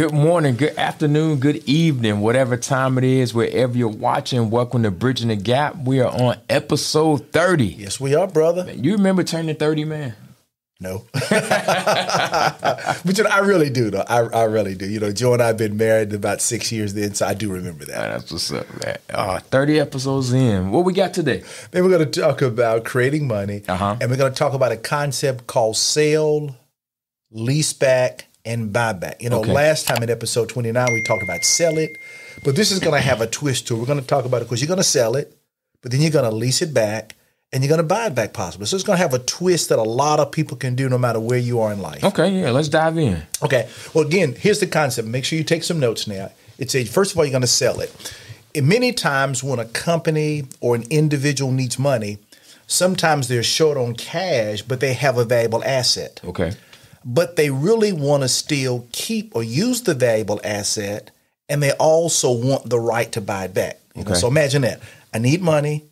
Good morning, good afternoon, good evening, whatever time it is, wherever you're watching. Welcome to Bridging the Gap. We are on episode 30. Yes, we are, brother. You remember turning 30, man? No. but you know, I really do, though. I, I really do. You know, Joe and I have been married about six years then, so I do remember that. That's what's up, man. Uh, 30 episodes in. What we got today? Then we're going to talk about creating money, Uh-huh. and we're going to talk about a concept called sale, leaseback, and buyback. You know, Okay. last time in episode 29, we talked about sell it, but this is going to have a twist to it. We're going to talk about it because you're going to sell it, but then you're going to lease it back, and you're going to buy it back possibly. So it's going to have a twist that a lot of people can do no matter where you are in life. Okay, yeah, let's dive in. Okay. Well, again, here's the concept. Make sure you take some notes now. It's a first of all, you're going to sell it. And many times when a company or an individual needs money, sometimes they're short on cash, but they have a valuable asset. Okay. But they really want to still keep or use the valuable asset, and they also want the right to buy it back. You know, Okay. So imagine that. I need money.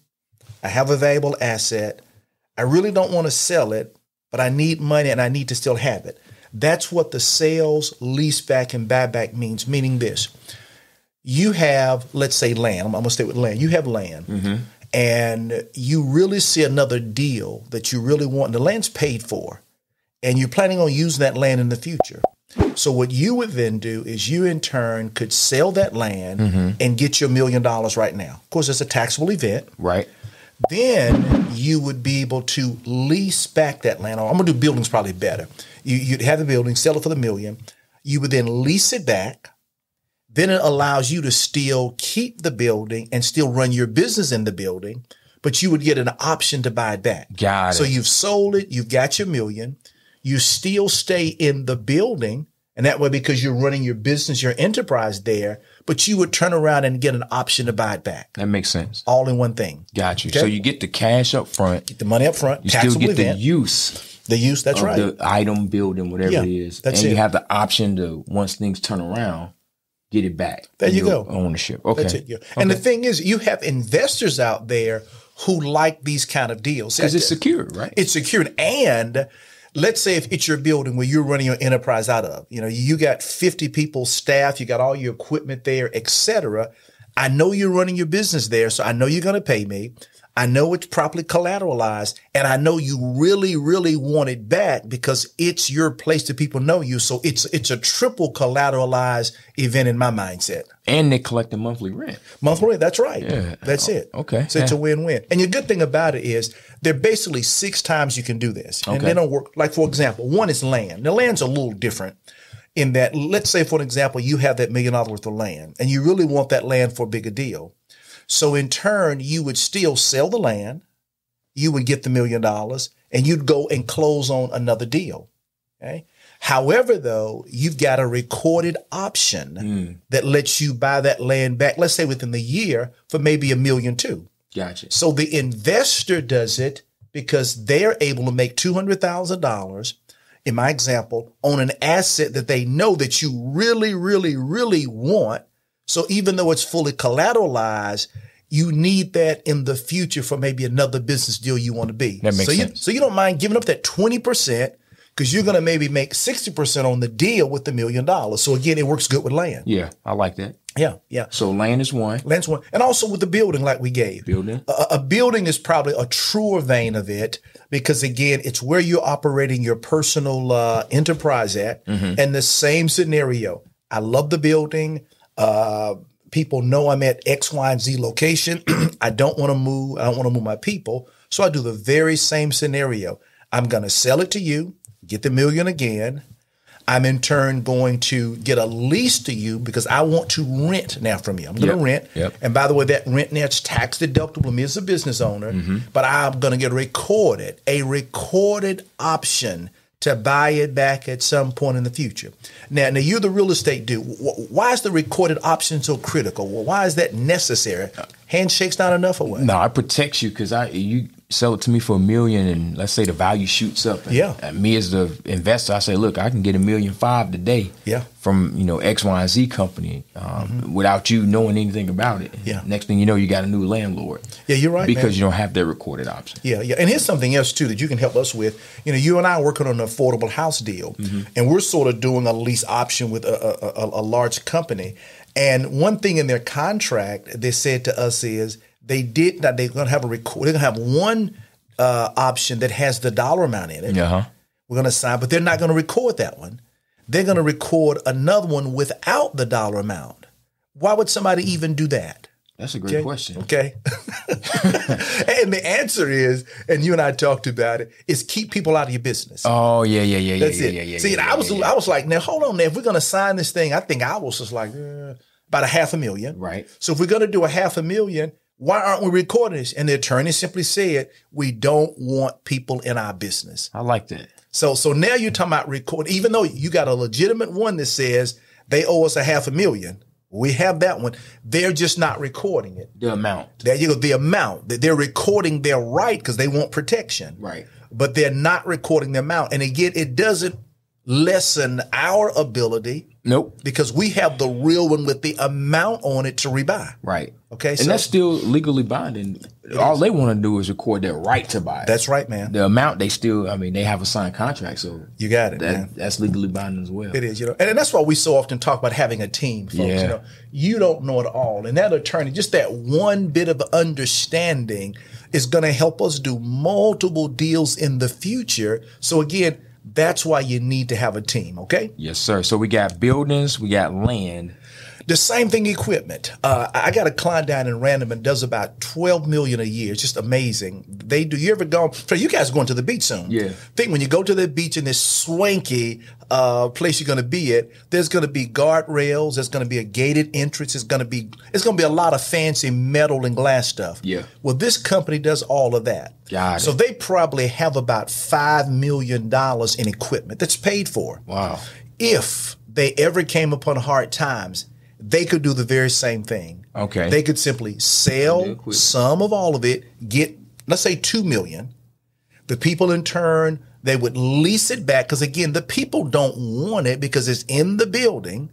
I have a valuable asset. I really don't want to sell it, but I need money and I need to still have it. That's what the sales, leaseback, and buyback means, meaning this. You have, let's say, land. I'm, I'm going to stay with land. You have land, mm-hmm. and you really see another deal that you really want, and the land's paid for, and you're planning on using that land in the future. So, what you would then do is you, in turn, could sell that land mm-hmm. and get your million dollars right now. Of course, it's a taxable event Right. then you would be able to lease back that land. I'm gonna do buildings probably better. You, you'd have the building, sell it for the million. You would then lease it back. Then it allows you to still keep the building and still run your business in the building, but you would get an option to buy it back. Got it. So you've sold it, you've got your million, you still stay in the building, and that way because you're running your business, your enterprise there, but you would turn around and get an option to buy it back. That makes sense. All in one thing. Got you. Okay. So you get the cash up front. Get the money up front, You still get the use The use, that's right. the item, building, whatever Yeah, it is. that's and it. you have the option to, once things turn around, get it back. There you go. Ownership. Okay. It. yeah. And the thing is, you have investors out there who like these kind of deals. Because it's secure, right? It's secured. And let's say if it's your building where you're running your enterprise out of, you know, you got 50 people, staff, you got all your equipment there, etc. I know you're running your business there, so I know you're going to pay me. I know it's properly collateralized, and I know you really, really want it back because it's your place that people know you. So it's it's a triple collateralized event in my mindset. and they collect the monthly rent. Monthly rent, that's right. Yeah. That's it. Oh, okay. So it's a win-win. And the good thing about it is there are basically six times you can do this. And Okay. they don't work like for example, one is land. The land's a little different in that let's say for an example, you have that million dollars worth of land and you really want that land for a bigger deal. So in turn, you would still sell the land, you would get the million dollars, and you'd go and close on another deal. Okay. However, though, you've got a recorded option hmm. that lets you buy that land back, let's say within the year, for maybe a million two. Gotcha. So the investor does it because they're able to make $200,000, in my example, on an asset that they know that you really, really, really want. So even though it's fully collateralized, you need that in the future for maybe another business deal you want to be. That makes so You, sense. so you don't mind giving up that 20% because you're going to maybe make 60% on the deal with the million dollars. So again, it works good with land. Yeah, I like that. Yeah, yeah. So land is one. Land's one. And also with the building, like we gave. Building. A, a building is probably a truer vein of it because, again, it's where you're operating your personal uh, enterprise at. And the same scenario. I love the building. Uh, people know I'm at X, Y, and Z location. I don't want to move. I don't want to move my people. So I do the very same scenario. I'm going to sell it to you, get the million again. I'm in turn going to get a lease to you because I want to rent now from you. I'm going to Yep. rent. Yep. And by the way, that rent now it's tax deductible me as a business owner, Mm-hmm. but I'm going to get recorded, a recorded option to buy it back at some point in the future. Now, now you're the real estate dude. Why is the recorded option so critical? Why is that necessary? Uh, Handshake's not enough or what? No, it protects you because I you sell it to me for a million, and let's say the value shoots up. And, Yeah. and me as the investor, I say, look, I can get a million five today. Yeah. Mm-hmm. From you know X, Y, and Z company, um, without you knowing anything about it. Yeah. Next thing you know, you got a new landlord. Yeah, you're right, Because man. you don't have that recorded option. Yeah, yeah. And here's something else too that you can help us with. You know, you and I are working on an affordable house deal, and we're sort of doing a lease option with a, a, a, a large company. And one thing in their contract they said to us is they did that they're going to have a record. They're going to have one uh, option that has the dollar amount in it. Yeah. Huh? We're going to sign, but they're not going to record that one. They're going to record another one without the dollar amount. Why would somebody even do that? That's a great question. Okay. and the answer is, and you and I talked about it, is keep people out of your business. Oh yeah, yeah, yeah, yeah, That's yeah, it. yeah, yeah. See, yeah, I was yeah, yeah. I was like, now hold on, now if we're gonna sign this thing, I think I was just like uh, about a half a million. Right. So if we're gonna do a half a million, why aren't we recording this? And the attorney simply said, we don't want people in our business. I like that. So so now you're talking about record, even though you got a legitimate one that says they owe us a half a million. We have that one. They're just not recording it. The amount. There you go. The amount that they're recording their right because they want protection. Right. But they're not recording the amount. And again, it doesn't lessen our ability Nope. because we have the real one with the amount on it to rebuy. Right. Okay. And so that's still legally binding. All they want to do is record their right to buy. it. that's right, man. the amount they still. I mean, they have a signed contract, so You got it, man. that that's legally binding as well. It is, you know, and, and that's why we so often talk about having a team, folks. Yeah. You know, you don't know it all, and that attorney, just that one bit of understanding, is going to help us do multiple deals in the future. So again, that's why you need to have a team. Okay. Yes, sir. So we got buildings, we got land. The same thing, equipment. Uh, I got a client down in Random and does about twelve million a year. It's just amazing. They do. You ever go? So you guys going to the beach soon? Yeah. Think when you go to the beach in this swanky uh, place you're going to be at, there's going to be guardrails. There's going to be a gated entrance. It's going to be it's going to be a lot of fancy metal and glass stuff. Yeah. Well, this company does all of that. Got so it. they probably have about five million dollars in equipment that's paid for Wow. if they ever came upon hard times, they could do the very same thing. Okay. They could simply sell some of all of it, get let's say 2 million. The people in turn, they would lease it back cuz again, the people don't want it because it's in the building.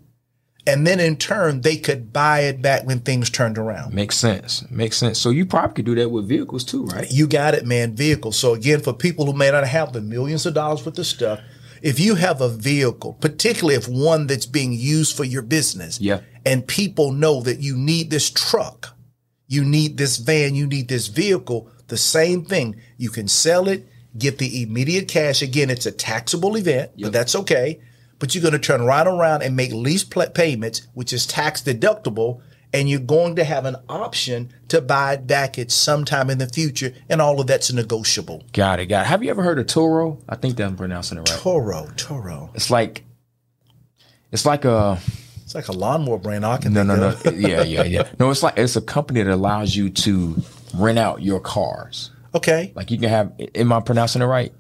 And then in turn, they could buy it back when things turned around. Makes sense. Makes sense. So you probably could do that with vehicles too, right? You got it, man. Vehicles. So again, for people who may not have the millions of dollars worth of stuff, if you have a vehicle, particularly if one that's being used for your business, Yeah. and people know that you need this truck, you need this van, you need this vehicle, the same thing. You can sell it, get the immediate cash. Again, it's a taxable event, but that's okay. But you're going to turn right around and make lease pl- payments, which is tax deductible, and you're going to have an option to buy it back at some time in the future, and all of that's negotiable. Got it. Got it. Have you ever heard of Toro? I think that I'm pronouncing it right. Toro, Toro. It's like, it's like a It's like a lawnmower brand. I can no, think no, of. no. yeah, yeah, yeah. No, it's like it's a company that allows you to rent out your cars. Okay. Like you can have. Am I pronouncing it right?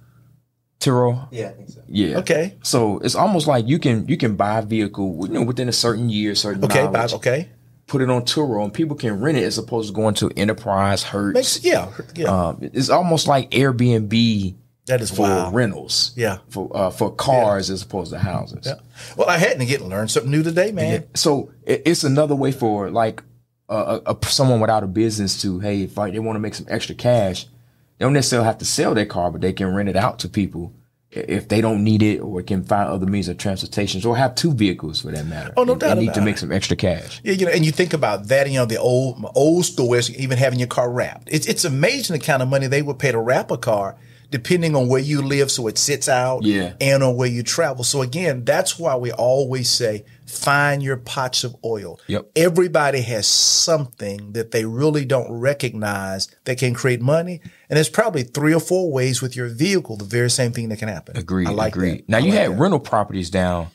Toro. Yeah, I think so. Yeah. Okay. So it's almost like you can you can buy a vehicle you know within a certain year, certain Okay. Buy, okay. Put it on Turo, and people can rent it as opposed to going to Enterprise, Hertz. Makes yeah. Yeah. um, it's almost like Airbnb that is for wow. rentals. Yeah. For uh, for cars as opposed to houses. Yeah. Well, I hadn't get learned something new today, man. So it, it's another way for like uh, a, a, someone without a business to hey, if like, they want to make some extra cash, they don't necessarily have to sell their car, but they can rent it out to people if they don't need it or can find other means of transportation or have two vehicles for that matter. Oh, no doubt They need to make some extra cash. Yeah, you know, and you think about that, you know, the old old ways, even having your car wrapped. It's it's amazing the kind of money they would pay to wrap a car, depending on where you live, so it sits out, Yeah. and on where you travel. So again, that's why we always say find your pots of oil. Yep. Everybody has something that they really don't recognize that can create money, and there's probably three or four ways with your vehicle the very same thing that can happen. Agreed. I like agreed. that. Now I you like had that. rental properties down.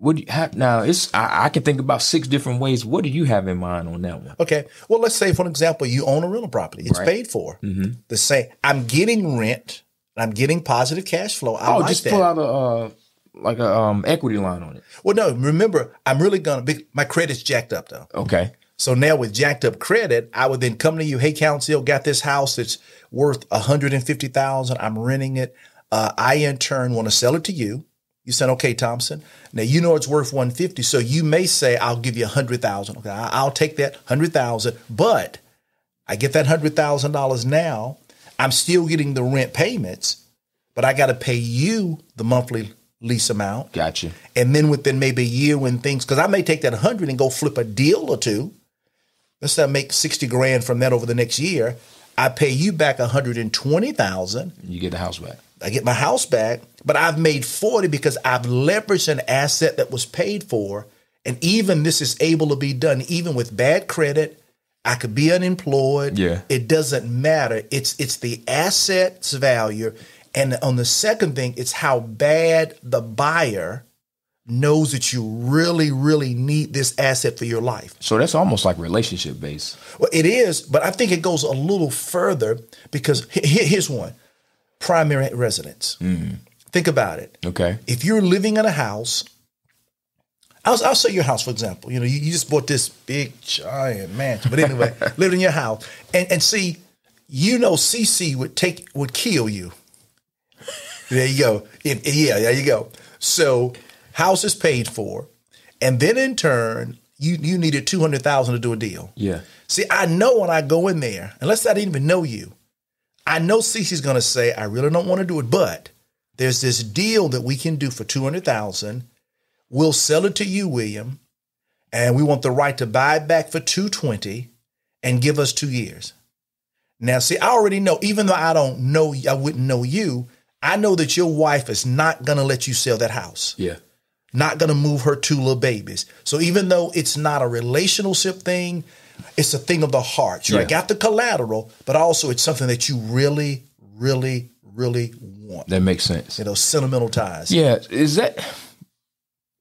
What do you have now? It's I, I can think about six different ways. What do you have in mind on that one? Okay. Well, let's say, for example, you own a rental property. It's Right. paid for. Mm-hmm. The same. I'm getting rent. I'm getting positive cash flow. I Oh, like just that. pull out a uh, like a um equity line on it. well, no, remember, I'm really gonna be. My credit's jacked up though. Okay. So now with jacked up credit, I would then come to you, hey, council, got this house that's worth 150000 I'm renting it. Uh, I in turn want to sell it to you. You said, okay, Thompson. Now you know it's worth 150. So you may say, I'll give you 100000 Okay, I'll take that 100000 but I get that $100,000 now. I'm still getting the rent payments, but I got to pay you the monthly lease amount. Gotcha. And then within maybe a year when things, because I may take that 100 and go flip a deal or two. Let's say I make 60 grand from that over the next year. I pay you back 120,000. You get the house back. I get my house back, but I've made 40 because I've leveraged an asset that was paid for. And even this is able to be done even with bad credit. I could be unemployed. Yeah. It doesn't matter. It's it's the asset's value. And on the second thing, it's how bad the buyer knows that you really, really need this asset for your life. So that's almost like relationship based. Well, it is, but I think it goes a little further because here's one primary residence. Mm. Think about it. Okay. If you're living in a house, I'll, I'll say your house, for example. You know, you, you just bought this big giant mansion, but anyway, lived in your house, and and see, you know, CC would take would kill you. There you go. If, yeah, there you go. So, house is paid for, and then in turn, you you needed two hundred thousand to do a deal. Yeah. See, I know when I go in there, unless I didn't even know you, I know Cece's going to say, I really don't want to do it, but there's this deal that we can do for 200,000. We'll sell it to you, William, and we want the right to buy it back for 220 and give us 2 years. Now, see, I already know even though I don't know I wouldn't know you, I know that your wife is not going to let you sell that house Yeah. not going to move her two little babies. So even though it's not a relationship thing, it's a thing of the heart. Sure, I Yeah. got the collateral, but also it's something that you really, really, really want. That makes sense. You know, sentimental ties. Yeah. Is that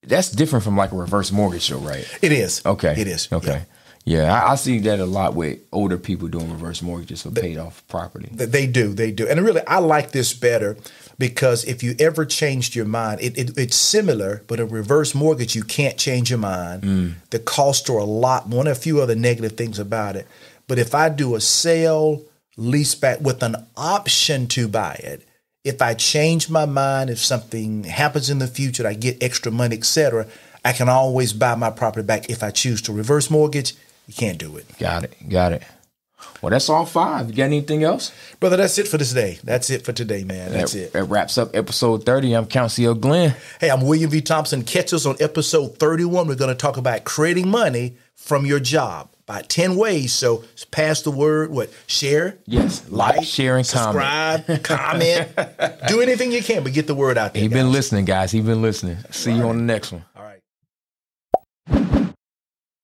that's different from like a reverse mortgage though, right? It is. Okay. It is. Okay. Yeah, I, I see that a lot with older people doing reverse mortgages for paid off property. They do, they do, and really, I like this better because if you ever changed your mind, it, it, it's similar, but a reverse mortgage you can't change your mind. Mm. The costs are a lot. One of a few other negative things about it, but if I do a sale lease back with an option to buy it, if I change my mind, if something happens in the future, I get extra money, etc., I can always buy my property back if I choose to reverse mortgage. You can't do it. Got it. Got it. Well, that's all five. You got anything else? Brother, that's it for this day. That's it for today, man. That's that, it. That wraps up episode 30. I'm Council Glenn. Hey, I'm William V. Thompson. Catch us on episode 31. We're going to talk about creating money from your job by 10 ways. So pass the word, what? Share? Yes. Like, share, and comment. subscribe, comment. Do anything you can, but get the word out there. He been listening, guys. He's been listening. See you on the next one.